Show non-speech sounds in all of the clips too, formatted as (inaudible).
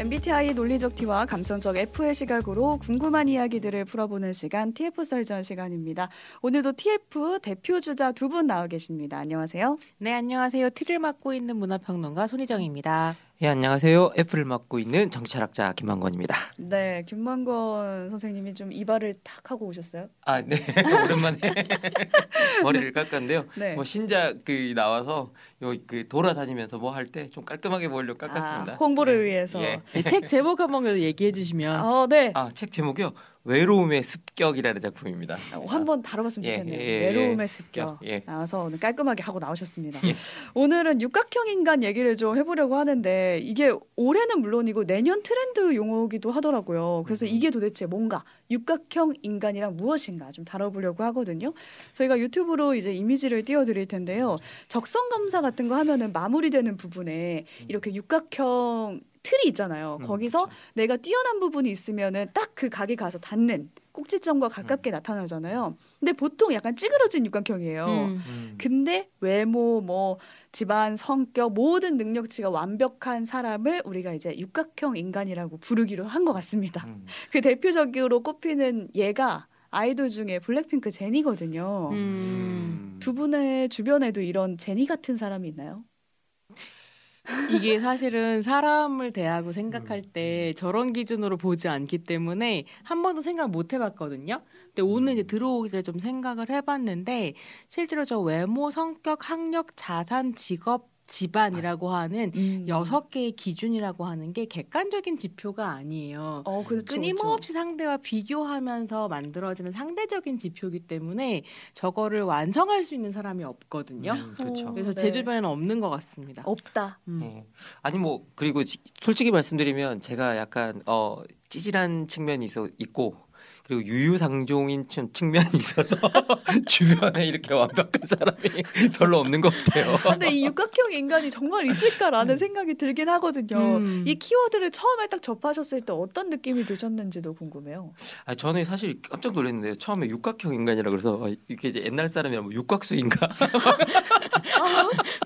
MBTI 논리적 T와 감성적 F의 시각으로 궁금한 이야기들을 풀어보는 시간 TF 썰전 시간입니다. 오늘도 TF 대표 주자 두 분 나와 계십니다. 안녕하세요. 네, 안녕하세요. T를 맡고 있는 문화평론가 손희정입니다. 예, 안녕하세요. 애플을 맡고 있는 정치철학자 김만권입니다. 네, 김만권 선생님이 좀 이발을 탁 하고 오셨어요? 아, 네. (laughs) 오랜만에 (laughs) 머리를 깎았는데요. 네. 뭐 신작 그 나와서 요그 돌아다니면서 뭐 할 때 좀 깔끔하게 보이려고 깎았습니다. 아, 홍보를 네. 위해서. 예. 네, 책 제목 한번 얘기해 주시면. 어, 네. 아, 책 제목이요. 외로움의 습격이라는 작품입니다. 어, 한번 다뤄봤으면 예, 좋겠네요. 예, 예, 외로움의 예. 습격 예. 나와서 오늘 깔끔하게 하고 나오셨습니다. 예. 오늘은 육각형 인간 얘기를 좀 해보려고 하는데 이게 올해는 물론이고 내년 트렌드 용어기도 하더라고요. 그래서 음. 이게 도대체 뭔가 육각형 인간이란 무엇인가 좀 다뤄보려고 하거든요. 저희가 유튜브로 이제 이미지를 띄워드릴 텐데요. 적성 검사 같은 거 하면은 마무리되는 부분에 이렇게 육각형 틀이 있잖아요. 음, 거기서 그렇죠. 내가 뛰어난 부분이 있으면은 딱 그 각이 가서 닿는 꼭지점과 가깝게 나타나잖아요. 근데 보통 약간 찌그러진 육각형이에요. 음. 음. 근데 외모, 뭐 집안, 성격 모든 능력치가 완벽한 사람을 우리가 이제 육각형 인간이라고 부르기로 한 것 같습니다. 음. 그 대표적으로 꼽히는 얘가 아이돌 중에 블랙핑크 제니거든요. 음. 두 분의 주변에도 이런 제니 같은 사람이 있나요? 이게 사실은 사람을 대하고 생각할 음. 때 저런 기준으로 보지 않기 때문에 한 번도 생각 못 해봤거든요. 근데 오늘 이제 들어오기 전에 좀 생각을 해봤는데 실제로 저 외모, 성격, 학력, 자산, 직업, 집안이라고 하는 음. 여섯 개의 기준이라고 하는 게 객관적인 지표가 아니에요. 어, 그렇죠. 끊임없이 상대와 비교하면서 만들어지는 상대적인 지표이기 때문에 저거를 완성할 수 있는 사람이 없거든요. 음, 그렇죠. 어. 그래서 네. 제 주변에는 없는 것 같습니다. 없다. 음. 예. 아니 뭐 그리고 지- 솔직히 말씀드리면 제가 약간 어 찌질한 측면이 있어 있고 그리고 유유상종인 측- 측면이 있어서 (laughs) 주변에 이렇게 완벽한 사람이 (laughs) 별로 없는 것 같아요. 근데 이 육각형 인간이 정말 있을까라는 생각이 들긴 하거든요. 음. 이 키워드를 처음에 딱 접하셨을 때 어떤 느낌이 드셨는지도 궁금해요. 아 저는 사실 깜짝 놀랐는데요. 처음에 육각형 인간이라 그래서 아, 이게 이제 옛날 사람이라 뭐 육각수인가?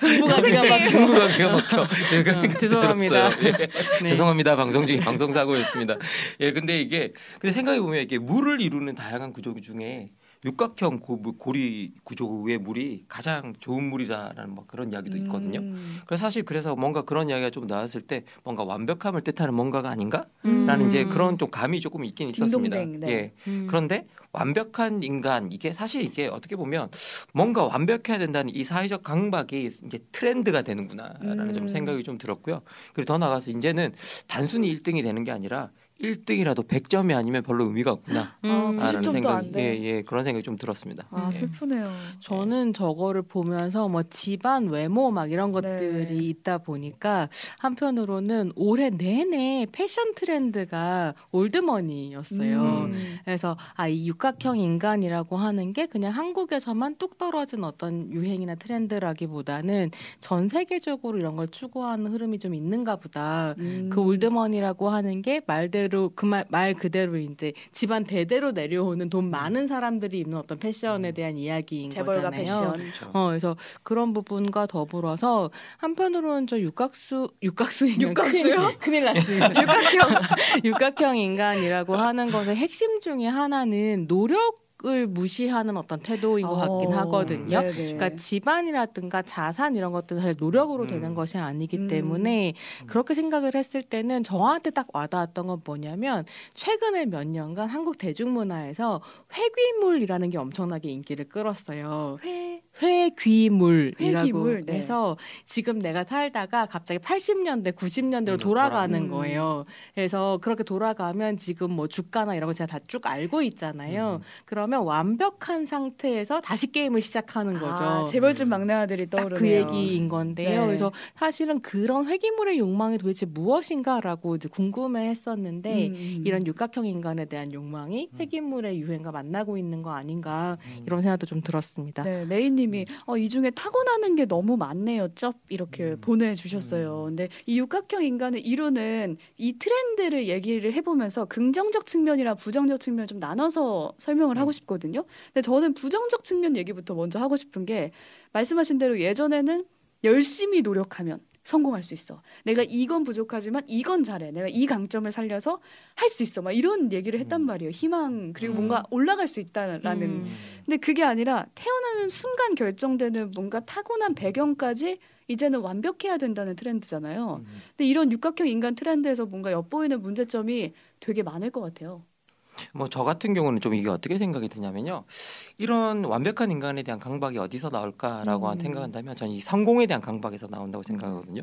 흥부가 기가 막혀. 궁금한 기가 막혀. 예, 어, 생각이 죄송합니다. 예. 네. 죄송합니다. 방송 중에 방송 사고였습니다. 예, 근데 이게 근데 생각해 보면 이게 물을 이루는 다양한 구조 중에 육각형 고, 고리 구조의 물이 가장 좋은 물이라는 막 그런 이야기도 있거든요. 음. 그래서 사실 그래서 뭔가 그런 이야기가 좀 나왔을 때 뭔가 완벽함을 뜻하는 뭔가가 아닌가라는 음. 이제 그런 좀 감이 조금 있긴 있었습니다. 딩동댕, 네. 예. 음. 그런데 완벽한 인간 이게 사실 이게 어떻게 보면 뭔가 완벽해야 된다는 이 사회적 강박이 이제 트렌드가 되는구나라는 음. 좀 생각이 좀 들었고요. 그리고 더 나가서 이제는 단순히 1등이 되는 게 아니라 1등이라도 100점이 아니면 별로 의미가 없구나. 음. 아, 90 라는 점도 안 돼. 예, 예, 그런 생각이 좀 들었습니다. 아 예. 슬프네요. 저는 저거를 보면서 뭐 집안 외모 막 이런 것들이 네. 있다 보니까 한편으로는 올해 내내 패션 트렌드가 올드머니였어요. 음. 그래서 아 이 육각형 인간이라고 하는 게 그냥 한국에서만 뚝 떨어진 어떤 유행이나 트렌드라기보다는 전 세계적으로 이런 걸 추구하는 흐름이 좀 있는가 보다. 음. 그 올드머니라고 하는 게 말대로 그말 말 그대로 이제 집안 대대로 내려오는 돈 많은 사람들이 입는 어떤 패션에 대한 이야기인 재벌가 거잖아요. 패션. 그렇죠. 어, 그래서 그런 부분과 더불어서 한편으로는 저 육각수 육각수 육각수요? 큰일, (laughs) 큰일 났습니다. (laughs) 육각형. (laughs) 육각형 인간이라고 하는 것의 핵심 중에 하나는 노력 을 무시하는 어떤 태도인 것 같긴 어, 하거든요. 네네. 그러니까 집안이라든가 자산 이런 것들은 사실 노력으로 음. 되는 것이 아니기 음. 때문에 그렇게 생각을 했을 때는 저한테 딱 와닿았던 건 뭐냐면 최근에 몇 년간 한국 대중문화에서 회귀물이라는 게 엄청나게 인기를 끌었어요. 회. 회귀물이라고 회귀물, 네. 해서 지금 내가 살다가 갑자기 80년대, 90년대로 음, 돌아가는. 거예요. 그래서 그렇게 돌아가면 지금 뭐 주가나 이런 거 제가 다 쭉 알고 있잖아요. 음. 그러면 완벽한 상태에서 다시 게임을 시작하는 거죠. 아, 재벌집 막내 아들이 딱 떠오르네요. 그 얘기인 건데요. 네. 그래서 사실은 그런 회귀물의 욕망이 도대체 무엇인가라고 이제 궁금해 했었는데 음. 이런 육각형 인간에 대한 욕망이 음. 회귀물의 유행과 만나고 있는 거 아닌가 음. 이런 생각도 좀 들었습니다. 네, 메이님 이 어, 이 중에 타고나는 게 너무 많네요. 쩝 이렇게 음. 보내 주셨어요. 근데 이 육각형 인간을 이루는 이 트렌드를 얘기를 해 보면서 긍정적 측면이랑 부정적 측면 좀 나눠서 설명을 하고 음. 싶거든요. 근데 저는 부정적 측면 얘기부터 먼저 하고 싶은 게 말씀하신 대로 예전에는 열심히 노력하면 성공할 수 있어. 내가 이건 부족하지만 이건 잘해. 내가 이 강점을 살려서 할 수 있어. 막 이런 얘기를 했단 음. 말이에요. 희망 그리고 음. 뭔가 올라갈 수 있다라는. 음. 근데 그게 아니라 태어나는 순간 결정되는 뭔가 타고난 배경까지 이제는 완벽해야 된다는 트렌드잖아요. 음. 근데 이런 육각형 인간 트렌드에서 뭔가 엿보이는 문제점이 되게 많을 것 같아요. 뭐 저 같은 경우는 좀 이게 어떻게 생각이 드냐면요. 이런 완벽한 인간에 대한 강박이 어디서 나올까라고 음. 생각한다면 저는 이 성공에 대한 강박에서 나온다고 생각하거든요.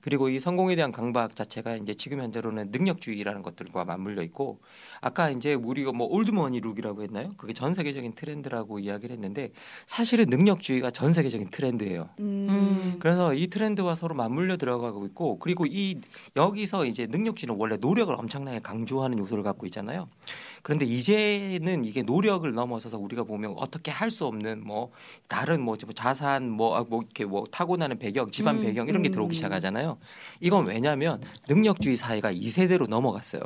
그리고 이 성공에 대한 강박 자체가 이제 지금 현재로는 능력주의라는 것들과 맞물려 있고 아까 이제 우리가 뭐 올드머니 룩이라고 했나요? 그게 전 세계적인 트렌드라고 이야기를 했는데 사실은 능력주의가 전 세계적인 트렌드예요. 음. 그래서 이 트렌드와 서로 맞물려 들어가고 있고 그리고 이 여기서 이제 능력주의는 원래 노력을 엄청나게 강조하는 요소를 갖고 있잖아요. 그런데 이제는 이게 노력을 넘어서서 우리가 보면 어떻게 할 수 없는 뭐 다른 뭐 자산 뭐, 아, 뭐 이렇게 뭐 타고나는 배경, 집안 음, 배경 이런 게 음. 들어오기 시작하잖아요. 이건 왜냐하면 능력주의 사회가 이 세대로 넘어갔어요.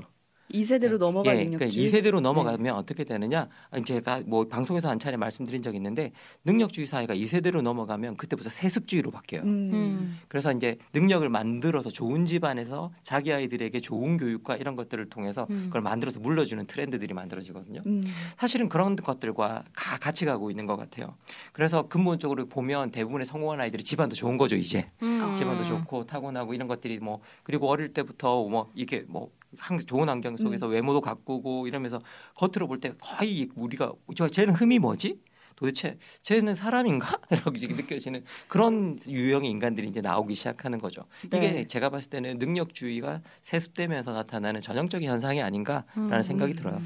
이 세대로 넘어갈 예, 능력주의. 그러니까 이 세대로 넘어가면 어떻게 되느냐? 아, 제가 뭐 방송에서 한 차례 말씀드린 적이 있는데 능력주의 사회가 이 세대로 넘어가면 그때부터 세습주의로 바뀌어요. 음. 음. 그래서 이제 능력을 만들어서 좋은 집안에서 자기 아이들에게 좋은 교육과 이런 것들을 통해서 음. 그걸 만들어서 물려주는 트렌드들이 만들어지거든요. 음. 사실은 그런 것들과 가, 같이 가고 있는 것 같아요. 그래서 근본적으로 보면 대부분의 성공한 아이들이 집안도 좋은 거죠 이제 음. 집안도 좋고 타고나고 이런 것들이 뭐 그리고 어릴 때부터 뭐 이게 뭐 한- 좋은 환경 속에서 외모도 가꾸고 이러면서 겉으로 볼 때 거의 우리가 저 쟤는 흠이 뭐지? 도대체 쟤는 사람인가? 라고 (laughs) 이렇게 느껴지는 그런 유형의 인간들이 이제 나오기 시작하는 거죠. 이게 네. 제가 봤을 때는 능력주의가 세습되면서 나타나는 전형적인 현상이 아닌가라는 음. 생각이 들어요.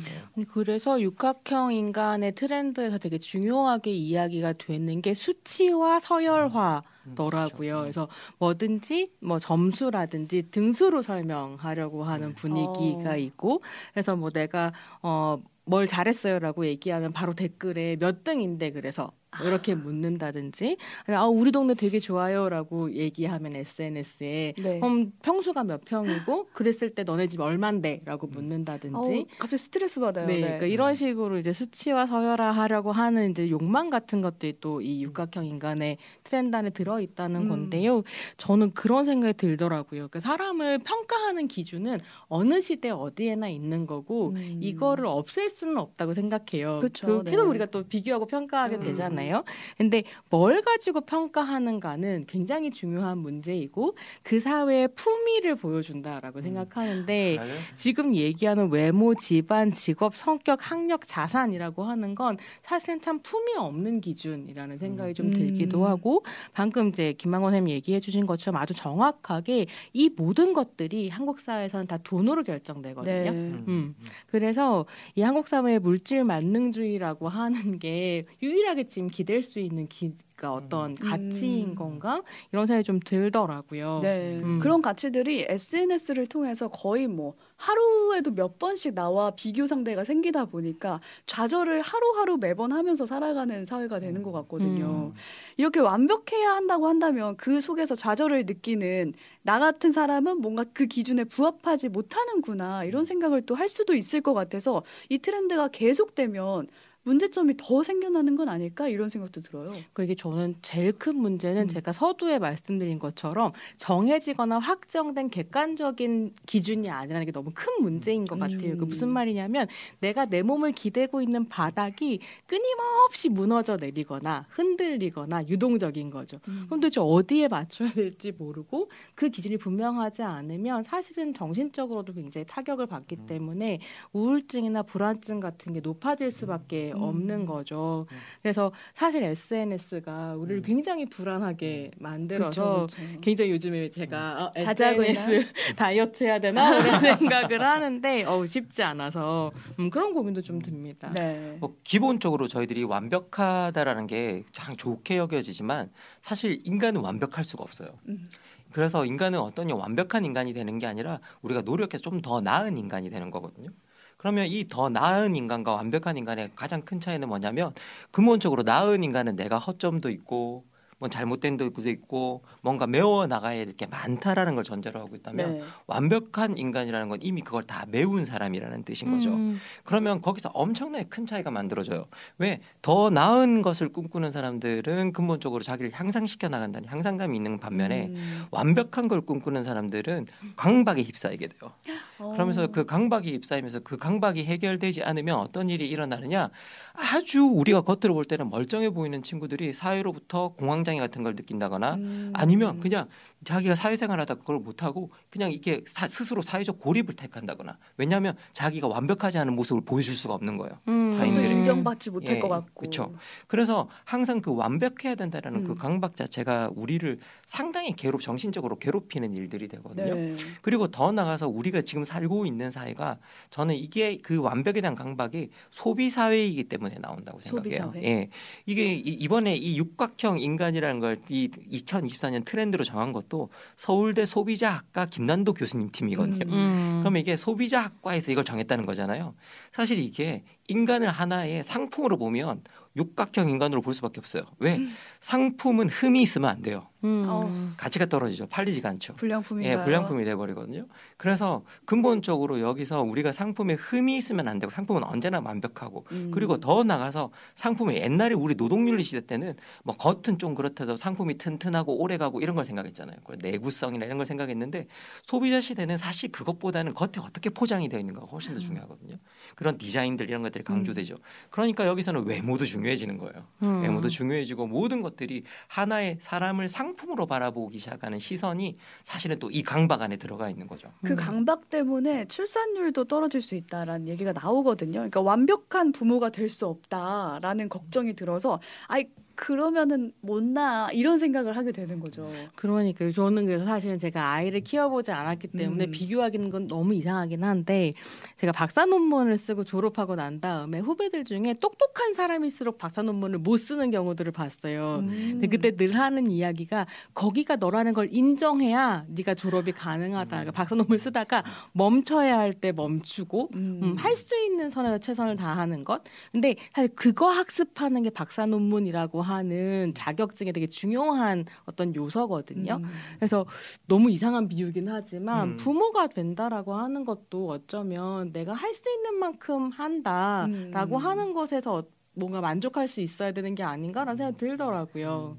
그래서 육각형 인간의 트렌드에서 되게 중요하게 이야기가 되는 게 수치와 서열화 더라고요. 음, 그렇죠. 그래서 뭐든지 뭐 점수라든지 등수로 설명하려고 하는 네. 분위기가 어. 있고 그래서 뭐 내가 어 뭘 잘했어요라고 얘기하면 바로 댓글에 몇 등인데 그래서 뭐 이렇게 묻는다든지 아 우리 동네 되게 좋아요라고 얘기하면 SNS에 네. 그럼 평수가 몇 평이고 그랬을 때 너네 집 얼만데라고 묻는다든지 어우, 갑자기 스트레스 받아요. 네, 네. 그러니까 이런 식으로 이제 수치와 서열화하려고 하는 이제 욕망 같은 것들이 또 이 육각형 인간의 트렌드 안에 들어 있다는 음. 건데요. 저는 그런 생각이 들더라고요. 그러니까 사람을 평가하는 기준은 어느 시대 어디에나 있는 거고 음. 이거를 없앨 수는 없다고 생각해요. 그쵸, 그 계속 네. 우리가 또 비교하고 평가하게 음. 되잖아요. 근데 뭘 가지고 평가하는가는 굉장히 중요한 문제이고 그 사회의 품위를 보여준다라고 음. 생각하는데 맞아요. 지금 얘기하는 외모, 집안, 직업, 성격, 학력, 자산이라고 하는 건 사실은 참 품이 없는 기준이라는 생각이 좀 음. 들기도 하고 방금 이제 김만권 선생님 얘기해 주신 것처럼 아주 정확하게 이 모든 것들이 한국 사회에서는 다 돈으로 결정되거든요. 네. 음. 그래서 이 한국 사회의 물질 만능주의라고 하는 게 유일하게 지금 기댈 수 있는 기가 어떤 가치인 음. 건가 이런 생각이 좀 들더라고요. 네. 음. 그런 가치들이 SNS를 통해서 거의 뭐 하루에도 몇 번씩 나와 비교 상대가 생기다 보니까 좌절을 하루하루 매번 하면서 살아가는 사회가 되는 것 같거든요. 음. 이렇게 완벽해야 한다고 한다면 그 속에서 좌절을 느끼는 나 같은 사람은 뭔가 그 기준에 부합하지 못하는구나 이런 생각을 또 할 수도 있을 것 같아서 이 트렌드가 계속되면 문제점이 더 생겨나는 건 아닐까 이런 생각도 들어요. 그 이게 저는 제일 큰 문제는 음. 제가 서두에 말씀드린 것처럼 정해지거나 확정된 객관적인 기준이 아니라는 게 너무 큰 문제인 것 같아요. 그 음. 무슨 말이냐면 내가 내 몸을 기대고 있는 바닥이 끊임없이 무너져 내리거나 흔들리거나 유동적인 거죠. 그럼 도대체 어디에 맞춰야 될지 모르고 그 기준이 분명하지 않으면 사실은 정신적으로도 굉장히 타격을 받기 음. 때문에 우울증이나 불안증 같은 게 높아질 수밖에 음. 없는 거죠. 음. 그래서 사실 SNS가 우리를 음. 굉장히 불안하게 만들어서 그쵸, 그쵸. 굉장히 요즘에 제가 어, 자제하고 SNS (laughs) 다이어트 해야 되나 이런 (laughs) 생각을 하는데 어 쉽지 않아서 음, 그런 고민도 좀 듭니다. 네. 뭐 기본적으로 저희들이 완벽하다라는 게 참 좋게 여겨지지만 사실 인간은 완벽할 수가 없어요. 음. 그래서 인간은 어떤 완벽한 인간이 되는 게 아니라 우리가 노력해서 좀 더 나은 인간이 되는 거거든요. 그러면 이 더 나은 인간과 완벽한 인간의 가장 큰 차이는 뭐냐면 근본적으로 나은 인간은 내가 허점도 있고 뭐 잘못된 것도 있고 뭔가 메워 나가야 될 게 많다라는 걸 전제로 하고 있다면 네. 완벽한 인간이라는 건 이미 그걸 다 메운 사람이라는 뜻인 거죠. 음. 그러면 거기서 엄청나게 큰 차이가 만들어져요. 왜 더 나은 것을 꿈꾸는 사람들은 근본적으로 자기를 향상시켜 나간다는 향상감이 있는 반면에 음. 완벽한 걸 꿈꾸는 사람들은 강박에 휩싸이게 돼요. 어. 그러면서 그 강박이 휩싸이면서 그 강박이 해결되지 않으면 어떤 일이 일어나느냐 아주 우리가 겉으로 볼 때는 멀쩡해 보이는 친구들이 사회로부터 공황장 애 같은 걸 느낀다거나 음. 아니면 그냥 자기가 사회생활하다 그걸 못하고 그냥 이게 사- 스스로 사회적 고립을 택한다거나 왜냐하면 자기가 완벽하지 않은 모습을 보여줄 수가 없는 거예요. 음. 또 타인들에게. 인정받지 못할 예, 것 같고. 그쵸. 그래서 항상 그 완벽해야 된다라는 그 음. 강박 자체가 우리를 상당히 괴롭 정신적으로 괴롭히는 일들이 되거든요. 네. 그리고 더 나가서 우리가 지금 살고 있는 사회가 저는 이게 그 완벽에 대한 강박이 소비 사회이기 때문에 나온다고 생각해요. 사회. 예. 이게 이- 이번에 이 육각형 인간이라는 걸 이 2024년 트렌드로 정한 것도 서울대 소비자학과 김난도 교수님 팀이거든요. 음. 음. 그럼 이게 소비자학과에서 이걸 정했다는 거잖아요. 사실 이게 인간을 하나의 상품으로 보면 육각형 인간으로 볼 수밖에 없어요. 왜? 음. 상품은 흠이 있으면 안 돼요. 음. 어. 가치가 떨어지죠. 팔리지가 않죠. 불량품인가요? 예, 불량품이 돼 버리거든요. 그래서 근본적으로 여기서 우리가 상품에 흠이 있으면 안 되고 상품은 언제나 완벽하고 음. 그리고 더 나가서 상품이 옛날에 우리 노동윤리 시대 때는 뭐 겉은 좀 그렇다도 상품이 튼튼하고 오래가고 이런 걸 생각했잖아요. 그 내구성이나 이런 걸 생각했는데 소비자 시대는 사실 그것보다는 겉에 어떻게 포장이 되어 있는가가 훨씬 더 중요하거든요. 그런 디자인들 이런 것들 이 강조되죠. 그러니까 여기서는 외모도 중요해지는 거예요. 음. 외모도 중요해지고 모든 것들이 하나의 사람을 상품으로 바라보기 시작하는 시선이 사실은 또 이 강박 안에 들어가 있는 거죠. 그 음. 강박 때문에 출산율도 떨어질 수 있다라는 얘기가 나오거든요. 그러니까 완벽한 부모가 될 수 없다라는 걱정이 들어서 아이 그러면은 못나 이런 생각을 하게 되는 거죠. 그러니까요. 저는 그래서 사실은 제가 아이를 키워보지 않았기 때문에 음. 비교하기는 건 너무 이상하긴 한데 제가 박사 논문을 쓰고 졸업하고 난 다음에 후배들 중에 똑똑한 사람일수록 박사 논문을 못 쓰는 경우들을 봤어요. 음. 근데 그때 늘 하는 이야기가 거기가 너라는 걸 인정해야 네가 졸업이 가능하다. 그러니까 박사 논문 쓰다가 멈춰야 할 때 멈추고 음. 음, 할 수 있는 선에서 최선을 다하는 것. 근데 사실 그거 학습하는 게 박사 논문이라고 하는 자격증에 되게 중요한 어떤 요소거든요. 음. 그래서 너무 이상한 비유긴 하지만 음. 부모가 된다라고 하는 것도 어쩌면 내가 할 수 있는 만큼 한다라고 음. 하는 것에서 뭔가 만족할 수 있어야 되는 게 아닌가라는 생각이 들더라고요.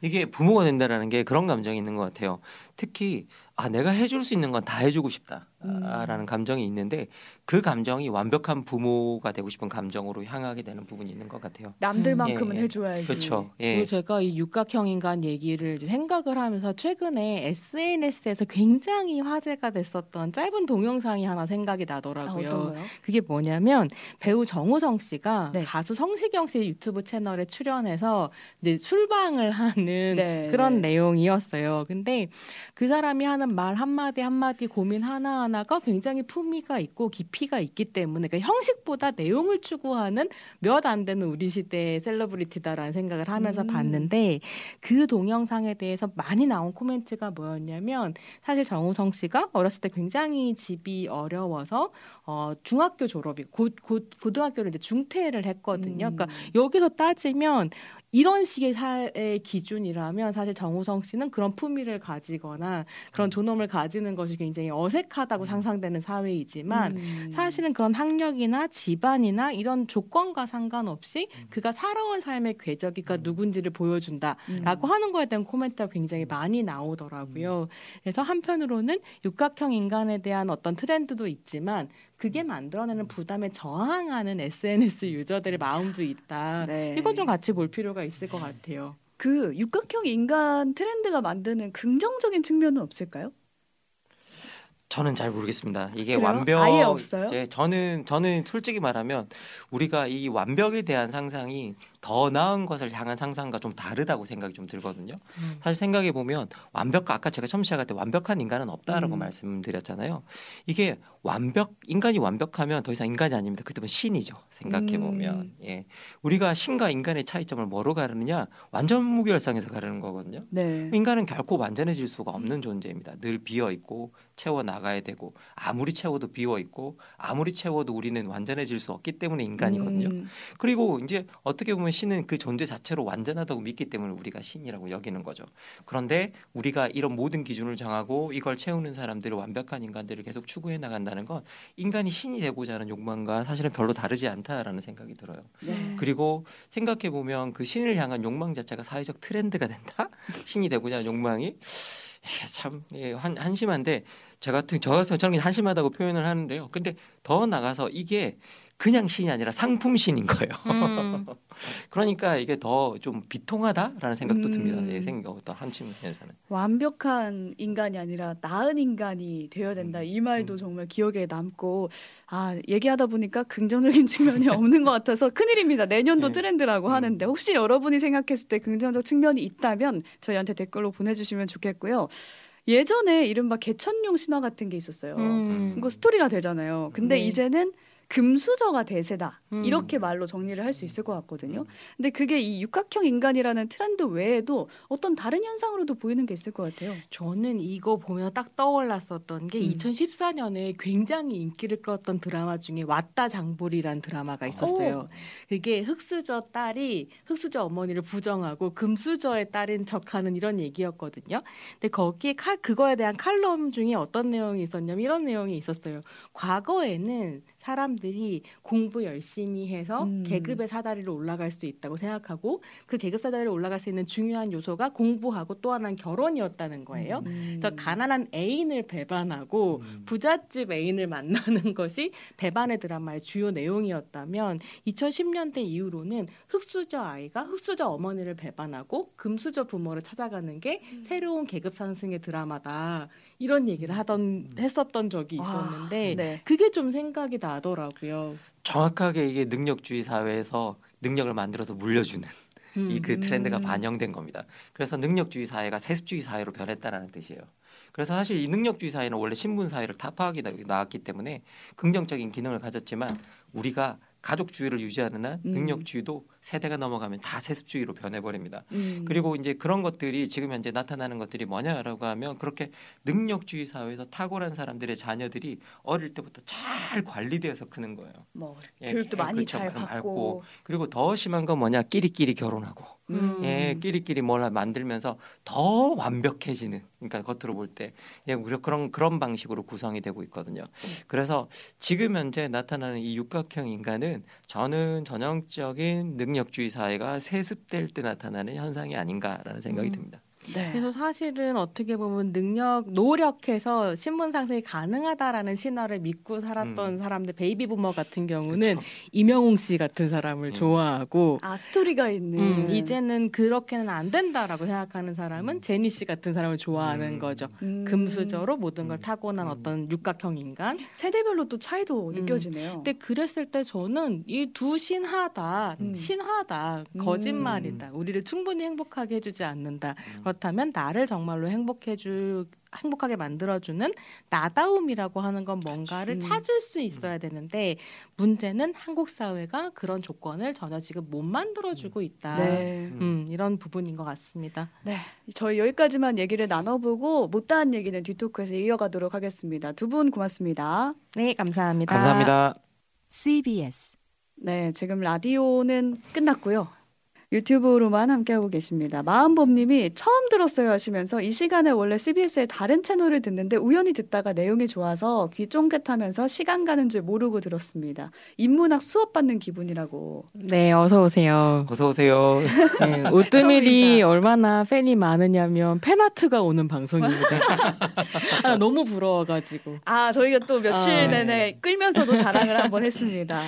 이게 부모가 된다라는 게 그런 감정이 있는 것 같아요. 특히 아 내가 해줄 수 있는 건 다 해주고 싶다라는 음. 감정이 있는데 그 감정이 완벽한 부모가 되고 싶은 감정으로 향하게 되는 부분이 있는 것 같아요. 남들만큼은 예, 예. 해줘야지. 그렇죠. 그리고 예. 제가 이 육각형 인간 얘기를 이제 생각을 하면서 최근에 SNS에서 굉장히 화제가 됐었던 짧은 동영상이 하나 생각이 아, 나더라고요. 어떤 거요? 그게 뭐냐면 배우 정우성 씨가 네. 가수 성시경 씨의 유튜브 채널에 출연해서 이제 출방을 하는 네, 그런 네. 내용이었어요. 근데 그 사람이 하는 말 한마디 한마디 고민 하나하나가 굉장히 품위가 있고 깊이가 있기 때문에 그러니까 형식보다 내용을 추구하는 몇 안 되는 우리 시대의 셀러브리티다라는 생각을 하면서 음. 봤는데 그 동영상에 대해서 많이 나온 코멘트가 뭐였냐면 사실 정우성 씨가 어렸을 때 굉장히 집이 어려워서 어 중학교 졸업이 곧, 곧 고등학교를 이제 중퇴를 했거든요. 음. 그러니까 여기서 따지면 이런 식의 사회 기준이라면 사실 정우성 씨는 그런 품위를 가지거나 그런 존엄을 가지는 것이 굉장히 어색하다고 상상되는 사회이지만 음. 사실은 그런 학력이나 집안이나 이런 조건과 상관없이 그가 살아온 삶의 궤적이가 누군지를 보여준다. 음. 라고 하는 거에 대한 코멘트가 굉장히 많이 나오더라고요. 그래서 한편으로는 육각형 인간에 대한 어떤 트렌드도 있지만 그게 만들어내는 부담에 저항하는 SNS 유저들의 마음도 있다. 네. 이건 좀 같이 볼 필요가 있을 것 같아요. 그 육각형 인간 트렌드가 만드는 긍정적인 측면은 없을까요? 저는 잘 모르겠습니다. 이게 그래요? 완벽 아예 없어요? 예, 저는 저는 솔직히 말하면 우리가 이 완벽에 대한 상상이 더 나은 것을 향한 상상과 좀 다르다고 생각이 좀 들거든요. 음. 사실 생각해 보면 완벽 아까 제가 처음 시작할 때 완벽한 인간은 없다라고 음. 말씀드렸잖아요. 이게 완벽 인간이 완벽하면 더 이상 인간이 아닙니다. 그때면 신이죠. 생각해 보면 음. 예 우리가 신과 인간의 차이점을 뭐로 가르느냐 완전 무결상에서 가르는 거거든요. 네. 인간은 결코 완전해질 수가 없는 존재입니다. 늘 비어 있고 채워 나가야 되고 아무리 채워도 비어 있고 아무리 채워도 우리는 완전해질 수 없기 때문에 인간이거든요. 음. 그리고 이제 어떻게 보면 신은 그 존재 자체로 완전하다고 믿기 때문에 우리가 신이라고 여기는 거죠. 그런데 우리가 이런 모든 기준을 정하고 이걸 채우는 사람들을 완벽한 인간들을 계속 추구해 나간다는 건 인간이 신이 되고자 하는 욕망과 사실은 별로 다르지 않다라는 생각이 들어요. 네. 그리고 생각해 보면 그 신을 향한 욕망 자체가 사회적 트렌드가 된다. (laughs) 신이 되고자 하는 욕망이 예, 참 예, 한, 한심한데 저 같은 저 저는 한심하다고 표현을 하는데요. 근데 더 나가서 이게 그냥 신이 아니라 상품 신인 거예요. 음. (laughs) 그러니까 이게 더 좀 비통하다라는 생각도 음. 듭니다. 예, 생각 어떤 한 측면에서는. 완벽한 인간이 아니라 나은 인간이 되어야 된다. 음, 이 말도 음. 정말 기억에 남고 아 얘기하다 보니까 긍정적인 (laughs) 측면이 없는 것 같아서 큰일입니다. 내년도 네. 트렌드라고 음. 하는데 혹시 여러분이 생각했을 때 긍정적 측면이 있다면 저희한테 댓글로 보내주시면 좋겠고요. 예전에 이른바 개천용 신화 같은 게 있었어요. 음. 이거 스토리가 되잖아요. 근데 네. 이제는 금수저가 대세다. 음. 이렇게 말로 정리를 할 수 있을 것 같거든요. 근데 그게 이 육각형 인간이라는 트렌드 외에도 어떤 다른 현상으로도 보이는 게 있을 것 같아요. 저는 이거 보면 딱 떠올랐었던 게 음. 2014년에 굉장히 인기를 끌었던 드라마 중에 왔다 장보리란 드라마가 있었어요. 그게 흑수저 딸이 흑수저 어머니를 부정하고 금수저의 딸인 척하는 이런 얘기였거든요. 근데 거기에 칼 그거에 대한 칼럼 중에 어떤 내용이 있었냐면 이런 내용이 있었어요. 과거에는 사람들이 공부 열심히 해서 음. 계급의 사다리로 올라갈 수 있다고 생각하고 그 계급 사다리로 올라갈 수 있는 중요한 요소가 공부하고 또 하나는 결혼이었다는 거예요. 음. 그래서 가난한 애인을 배반하고 부잣집 애인을 만나는 (laughs) 것이 배반의 드라마의 주요 내용이었다면 2010년대 이후로는 흑수저 아이가 흑수저 어머니를 배반하고 금수저 부모를 찾아가는 게 새로운 계급 상승의 드라마다 이런 얘기를 하던 했었던 적이 와, 있었는데 네. 그게 좀 생각이 나더라고요. 정확하게 이게 능력주의 사회에서 능력을 만들어서 물려주는 음. 이그 트렌드가 음. 반영된 겁니다. 그래서 능력주의 사회가 세습주의 사회로 변했다라는 뜻이에요. 그래서 사실 이 능력주의 사회는 원래 신분 사회를 타파하기 나- 나왔기 때문에 긍정적인 기능을 가졌지만 우리가 가족주의를 유지하는 한 음. 능력주의도 세대가 넘어가면 다 세습주의로 변해버립니다. 음. 그리고 이제 그런 것들이 지금 현재 나타나는 것들이 뭐냐라고 하면 그렇게 능력주의 사회에서 탁월한 사람들의 자녀들이 어릴 때부터 잘 관리되어서 크는 거예요. 뭐 예, 교육도 예, 많이 그렇죠. 잘 밟고. 받고 그리고 더 심한 건 뭐냐 끼리끼리 결혼하고 음. 예, 끼리끼리 뭘 만들면서 더 완벽해지는 그러니까 겉으로 볼 때 예, 그런- 그런 그런 방식으로 구성이 되고 있거든요. 그래서 지금 현재 나타나는 이 육각형 인간은 저는 전형적인 능 력주의 사회가 세습될 때 나타나는 현상이 아닌가라는 생각이 음. 듭니다. 네. 그래서 사실은 어떻게 보면 능력 노력해서 신분 상승이 가능하다라는 신화를 믿고 살았던 음. 사람들 베이비 부머 같은 경우는 그쵸? 임영웅 씨 같은 사람을 음. 좋아하고 아 스토리가 있는 음, 이제는 그렇게는 안 된다라고 생각하는 사람은 음. 제니 씨 같은 사람을 좋아하는 음. 거죠. 음. 금수저로 모든 걸 음. 타고난 음. 어떤 육각형 인간. 세대별로 또 차이도 음. 느껴지네요. 근데 그랬을 때 저는 이 두 신화 다, 음. 신화다, 음. 거짓말이다. 우리를 충분히 행복하게 해주지 않는다. 음. 그렇다면 나를 정말로 행복해주 행복하게 만들어주는 나다움이라고 하는 건 뭔가를 음. 찾을 수 있어야 되는데 문제는 한국 사회가 그런 조건을 전혀 지금 못 만들어주고 있다. 네. 음, 이런 부분인 것 같습니다. 네, 저희 여기까지만 얘기를 나눠보고 못다한 얘기는 뒤토크에서 이어가도록 하겠습니다. 두 분 고맙습니다. 네, 감사합니다. 감사합니다. CBS 네, 지금 라디오는 끝났고요. 유튜브로만 함께하고 계십니다. 마음봄님이 처음 들었어요 하시면서 이 시간에 원래 CBS의 다른 채널을 듣는데 우연히 듣다가 내용이 좋아서 귀 쫑긋하면서 시간 가는 줄 모르고 들었습니다. 인문학 수업 받는 기분이라고. 네, 어서 오세요. 어서 오세요. 네, 오뜨밀이. 얼마나 팬이 많으냐면 팬아트가 오는 방송입니다. 아, 너무 부러워가지고. 아, 저희가 또 며칠 아, 내내 끌면서도 자랑을 한번 했습니다.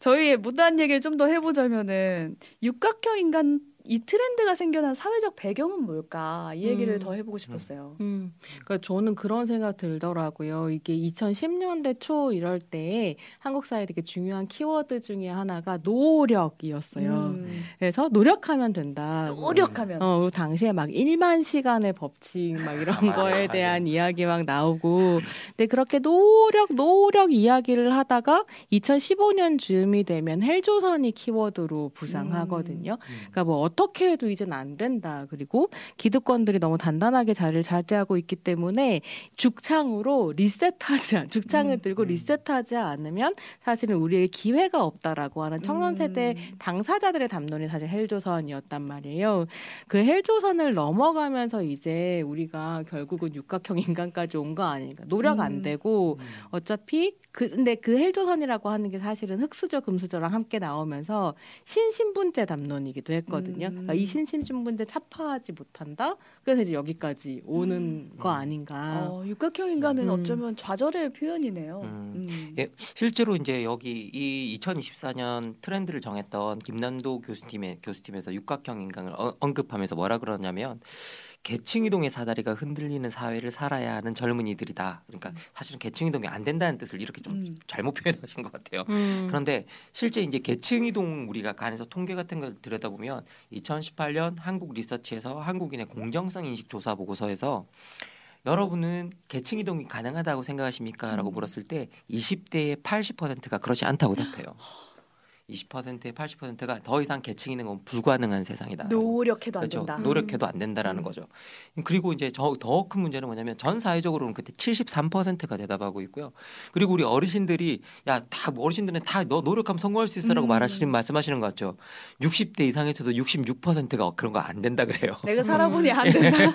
저희의 못다한 얘기를 좀 더 해보자면은 육각형 인간 이 트렌드가 생겨난 사회적 배경은 뭘까 이 얘기를 음. 더 해보고 싶었어요. 음, 그러니까 저는 그런 생각 들더라고요. 이게 2010년대 초 이럴 때 한국 사회 되게 중요한 키워드 중에 하나가 노력이었어요. 음, 그래서 노력하면 된다. 노력하면 어, 그리고 당시에 막 1만 시간의 법칙 막 이런 아, 맞아요, 거에 맞아요. 대한 이야기 막 나오고 근데 그렇게 노력 노력 이야기를 하다가 2015년 즈음이 되면 헬조선이 키워드로 부상하거든요. 그러니까 뭐 어떻게 해도 이젠 안 된다. 그리고 기득권들이 너무 단단하게 자리를 차지하고 있기 때문에 죽창으로 리셋하지 않, 죽창을 음. 들고 리셋하지 않으면 사실은 우리의 기회가 없다라고 하는 청년 세대 음. 당사자들의 담론이 사실 헬조선이었단 말이에요. 그 헬조선을 넘어가면서 이제 우리가 결국은 육각형 인간까지 온 거 아닌가. 노력 안 음. 되고 어차피 그 근데 그 헬조선이라고 하는 게 사실은 흑수저 금수저랑 함께 나오면서 신신분제 담론이기도 했거든요. 음. 그러니까 이 신신분제 타파하지 못한다. 그래서 이제 여기까지 오는 거 음. 아닌가. 어, 육각형 인간은 음. 어쩌면 좌절의 표현이네요. 음. 음. 예, 실제로 이제 여기 이 2024년 트렌드를 정했던 김남도 교수팀의 교수팀에서 육각형 인간을 어- 언급하면서 뭐라 그러냐면 계층 이동의 사다리가 흔들리는 사회를 살아야 하는 젊은이들이다. 그러니까 사실은 계층 이동이 안 된다는 뜻을 이렇게 좀 음. 잘못 표현하신 것 같아요. 음. 그런데 실제 이제 계층 이동 우리가 간에서 통계 같은 걸 들여다보면 2018년 한국 리서치에서 한국인의 공정성 인식 조사 보고서에서 여러분은 계층 이동이 가능하다고 생각하십니까?라고 음. 물었을 때 20대의 80%가 그렇지 않다고 답해요. 20%의 80%가 더 이상 계층 이동은 불가능한 세상이다. 노력해도 안 그렇죠. 된다. 노력해도 안 된다라는 음. 거죠. 그리고 이제 더 큰 문제는 뭐냐면 전 사회적으로는 그때 73%가 대답하고 있고요. 그리고 우리 어르신들이 야 다 어르신들은 다 너 노력하면 성공할 수 있어라고 음. 말하시는 말씀하시는 것 같죠. 60대 이상에서도 66%가 그런 거 안 된다 그래요. 내가 살아보니 안 된다. (laughs)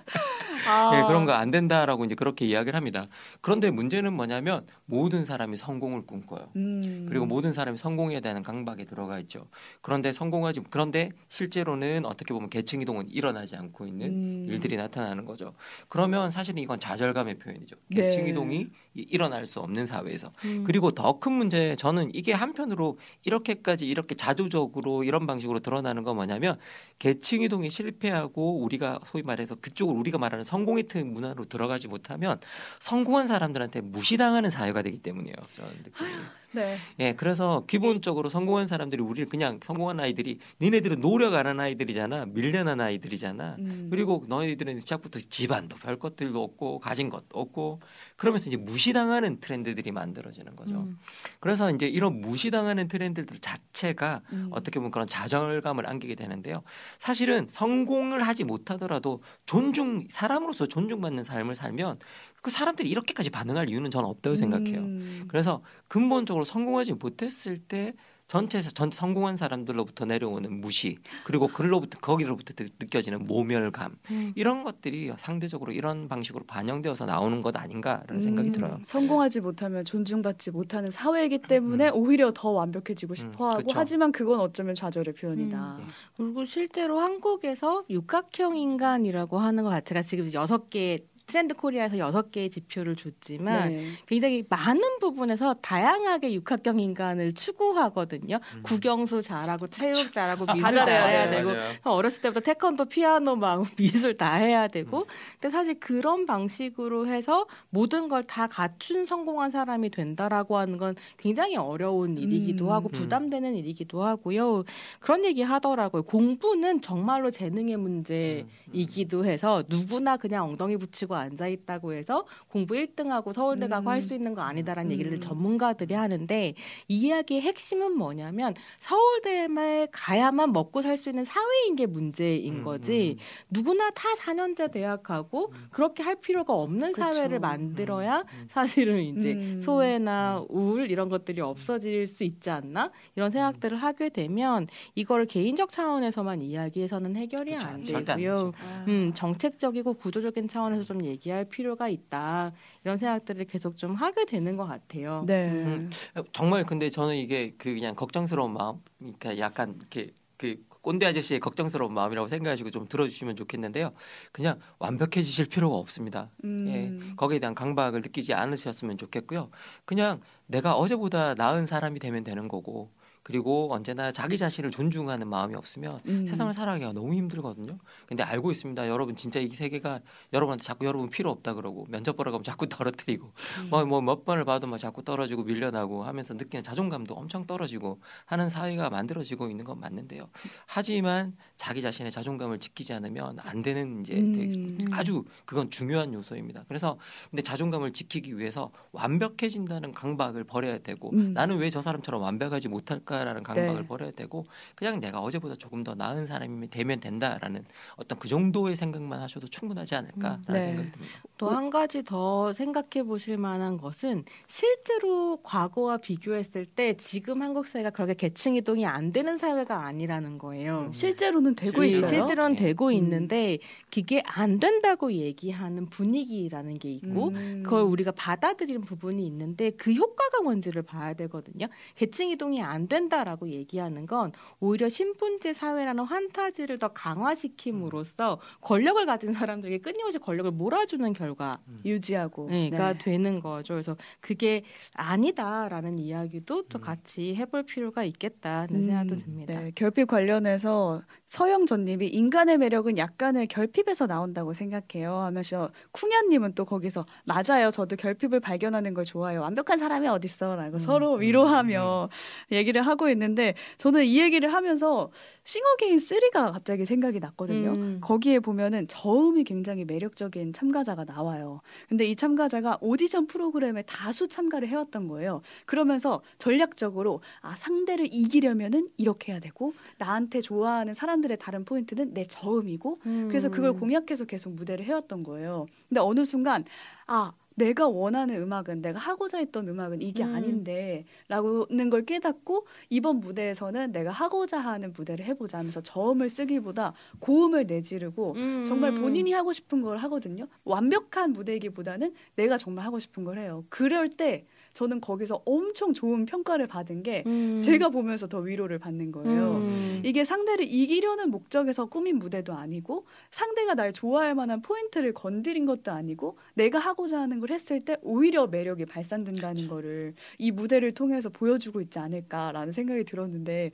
(laughs) 아, 예, 그런 거 안 된다라고 이제 그렇게 이야기를 합니다. 그런데 문제는 뭐냐면 모든 사람이 성공을 꿈꿔요. 음. 그리고 모든 사람이 성공해야 되는 강박에 들어가 있죠. 그런데 성공하지 그런데 실제로는 어떻게 보면 계층 이동은 일어나지 않고 있는 음. 일들이 나타나는 거죠. 그러면 사실은 이건 좌절감의 표현이죠. 네. 계층 이동이 이- 일어날 수 없는 사회에서. 음. 그리고 더 큰 문제 저는 이게 한편으로 이렇게까지 이렇게 자조적으로 이런 방식으로 드러나는 건 뭐냐면 계층 이동이 실패하고 우리가 소위 말해서 그쪽으로 우리가 말하는 성공의 틀 문화로 들어가지 못하면 성공한 사람들한테 무시당하는 사회가 되기 때문이에요. 저는 느낌이. 네. 예, 그래서 기본적으로 성공한 사람들이 우리를 그냥 성공한 아이들이 니네들은 노력 안 한 아이들이잖아, 밀려난 아이들이잖아. 음. 그리고 너희들은 시작부터 집안도 별 것들도 없고 가진 것도 없고 그러면서 이제 무시당하는 트렌드들이 만들어지는 거죠. 음. 그래서 이제 이런 무시당하는 트렌드들 자체가 음. 어떻게 보면 그런 좌절감을 안기게 되는데요. 사실은 성공을 하지 못하더라도 존중 사람으로서 존중받는 삶을 살면 그 사람들이 이렇게까지 반응할 이유는 저는 없다고 생각해요. 음. 그래서 근본적으로 성공하지 못했을 때 전체에서 전 성공한 사람들로부터 내려오는 무시 그리고 그로부터 거기로부터 느- 느껴지는 모멸감 음. 이런 것들이 상대적으로 이런 방식으로 반영되어서 나오는 것 아닌가라는 생각이 음, 들어요. 성공하지 못하면 존중받지 못하는 사회이기 때문에 오히려 더 완벽해지고 싶어하고 음. 그쵸. 하지만 그건 어쩌면 좌절의 표현이다. 음. 그리고 실제로 한국에서 육각형 인간이라고 하는 것 자체가 지금 여섯 개 트렌드 코리아에서 여섯 개의 지표를 줬지만 네. 굉장히 많은 부분에서 다양하게 육각형 인간을 추구하거든요. 음. 국영수 잘하고 체육 잘하고 미술 다 잘해야 잘해야 돼요. 되고 어렸을 때부터 태권도, 피아노, 막 (laughs) 미술 다 해야 되고. 근데 사실 그런 방식으로 해서 모든 걸 다 갖춘 성공한 사람이 된다라고 하는 건 굉장히 어려운 일이기도 음. 하고 음. 부담되는 일이기도 하고요. 그런 얘기 하더라고요. 공부는 정말로 재능의 문제이기도 해서 누구나 그냥 엉덩이 붙이고 앉아 있다고 해서 공부 1등하고 서울대 가고 음. 할수 있는 거 아니다라는 음. 얘기를 전문가들이 하는데 이 이야기의 핵심은 뭐냐면 서울대에 가야만 먹고 살 수 있는 사회인 게 문제인 음, 거지 누구나 다 4년제 대학하고 그렇게 할 필요가 없는 그쵸. 사회를 만들어야 사실은 이제 음. 소외나 우울 이런 것들이 없어질 수 있지 않나 이런 생각들을 하게 되면 이거를 개인적 차원에서만 이야기해서는 해결이 그렇죠. 안 절대 안 되고요. 되죠. 아. 음, 정책적이고 구조적인 차원에서 좀 얘기할 필요가 있다. 이런 생각들을 계속 좀 하게 되는 것 같아요. 네. 음. 정말 근데 저는 이게 그 그냥 걱정스러운 마음, 그러니까 약간 이렇게 그 꼰대 아저씨의 걱정스러운 마음이라고 생각하시고 좀 들어주시면 좋겠는데요. 그냥 완벽해지실 필요가 없습니다. 음. 예, 거기에 대한 강박을 느끼지 않으셨으면 좋겠고요. 그냥 내가 어제보다 나은 사람이 되면 되는 거고, 그리고 언제나 자기 자신을 존중하는 마음이 없으면 음. 세상을 살아가기가 너무 힘들거든요. 근데 알고 있습니다. 여러분 진짜 이 세계가 여러분한테 자꾸 여러분 필요 없다 그러고 면접 보러 가면 자꾸 (laughs) 떨어뜨리고 음. 뭐뭐몇 번을 봐도 막 자꾸 떨어지고 밀려나고 하면서 느끼는 자존감도 엄청 떨어지고 하는 사회가 만들어지고 있는 건 맞는데요. 하지만 자기 자신의 자존감을 지키지 않으면 안 되는 이제 음. 아주 그건 중요한 요소입니다. 그래서 근데 자존감을 지키기 위해서 완벽해진다는 강박을 버려야 되고 음. 나는 왜 저 사람처럼 완벽하지 못할까? 될까라는 강박을 네. 버려야 되고 그냥 내가 어제보다 조금 더 나은 사람이 되면 된다라는 어떤 그 정도의 생각만 하셔도 충분하지 않을까라는 음, 네. 생각이 듭니다. 또 한 가지 더 생각해 보실 만한 것은 실제로 과거와 비교했을 때 지금 한국 사회가 그렇게 계층 이동이 안 되는 사회가 아니라는 거예요. 음. 실제로는 되고 이 있어요. 실제로는 네. 되고 음. 있는데 그게 안 된다고 얘기하는 분위기라는 게 있고 음. 그걸 우리가 받아들이는 부분이 있는데 그 효과가 뭔지를 봐야 되거든요. 계층 이동이 안 된 다라고 얘기하는 건 오히려 신분제 사회라는 환타지를 더 강화시킴으로써 권력을 가진 사람들에게 끊임없이 권력을 몰아주는 결과 유지하고. 네, 가 네. 되는 거죠. 그래서 그게 아니다라는 이야기도 또 음. 같이 해볼 필요가 있겠다는 음, 생각도 듭니다. 네, 결핍 관련해서 서영 전님이 인간의 매력은 약간의 결핍에서 나온다고 생각해요 하면서 쿵야님은 또 거기서 맞아요. 저도 결핍을 발견하는 걸 좋아해요. 완벽한 사람이 어딨어라고 음, 서로 음, 위로하며 얘기를 하고 있는데 저는 이 얘기를 하면서 싱어게인 3가 갑자기 생각이 났거든요. 음. 거기에 보면은 저음이 굉장히 매력적인 참가자가 나와요. 근데 이 참가자가 오디션 프로그램에 다수 참가를 해왔던 거예요. 그러면서 전략적으로 아 상대를 이기려면은 이렇게 해야 되고 나한테 좋아하는 사람들의 다른 포인트는 내 저음이고 그래서 그걸 음. 공략해서 계속 무대를 해왔던 거예요. 근데 어느 순간 아 내가 원하는 음악은 내가 하고자 했던 음악은 이게 음. 아닌데라고는 걸 깨닫고 이번 무대에서는 내가 하고자 하는 무대를 해보자 하면서 저음을 쓰기보다 고음을 내지르고 음. 정말 본인이 하고 싶은 걸 하거든요. 완벽한 무대이기보다는 내가 정말 하고 싶은 걸 해요. 그럴 때 저는 거기서 엄청 좋은 평가를 받은 게 음. 제가 보면서 더 위로를 받는 거예요. 음. 이게 상대를 이기려는 목적에서 꾸민 무대도 아니고 상대가 날 좋아할 만한 포인트를 건드린 것도 아니고 내가 하고자 하는 걸 했을 때 오히려 매력이 발산된다는 거를 이 무대를 통해서 보여주고 있지 않을까라는 생각이 들었는데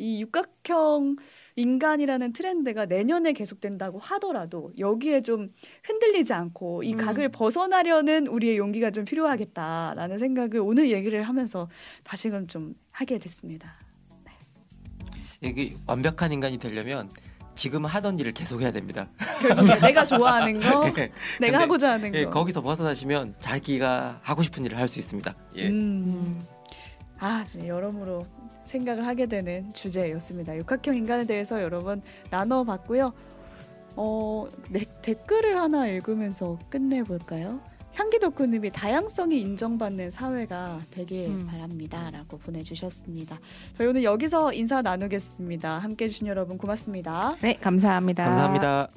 이 육각형 인간이라는 트렌드가 내년에 계속된다고 하더라도 여기에 좀 흔들리지 않고 이 음. 각을 벗어나려는 우리의 용기가 좀 필요하겠다라는 생각을 오늘 얘기를 하면서 다시금 좀 하게 됐습니다. 이게 완벽한 인간이 되려면 지금 하던 일을 계속 해야 됩니다. 결국에 내가 좋아하는 거, (laughs) 예, 내가 하고자 하는 예, 거. 거기서 벗어나시면 자기가 하고 싶은 일을 할 수 있습니다. 예. 음. 음. 아, 좀 여러모로 생각을 하게 되는 주제였습니다. 육각형 인간에 대해서 여러분 나눠봤고요. 어, 네, 댓글을 하나 읽으면서 끝내볼까요? 향기덕후님이 다양성이 인정받는 사회가 되길 음. 바랍니다 라고 보내주셨습니다. 저희 오늘 여기서 인사 나누겠습니다. 함께 해 주신 여러분 고맙습니다. 네, 감사합니다. 감사합니다.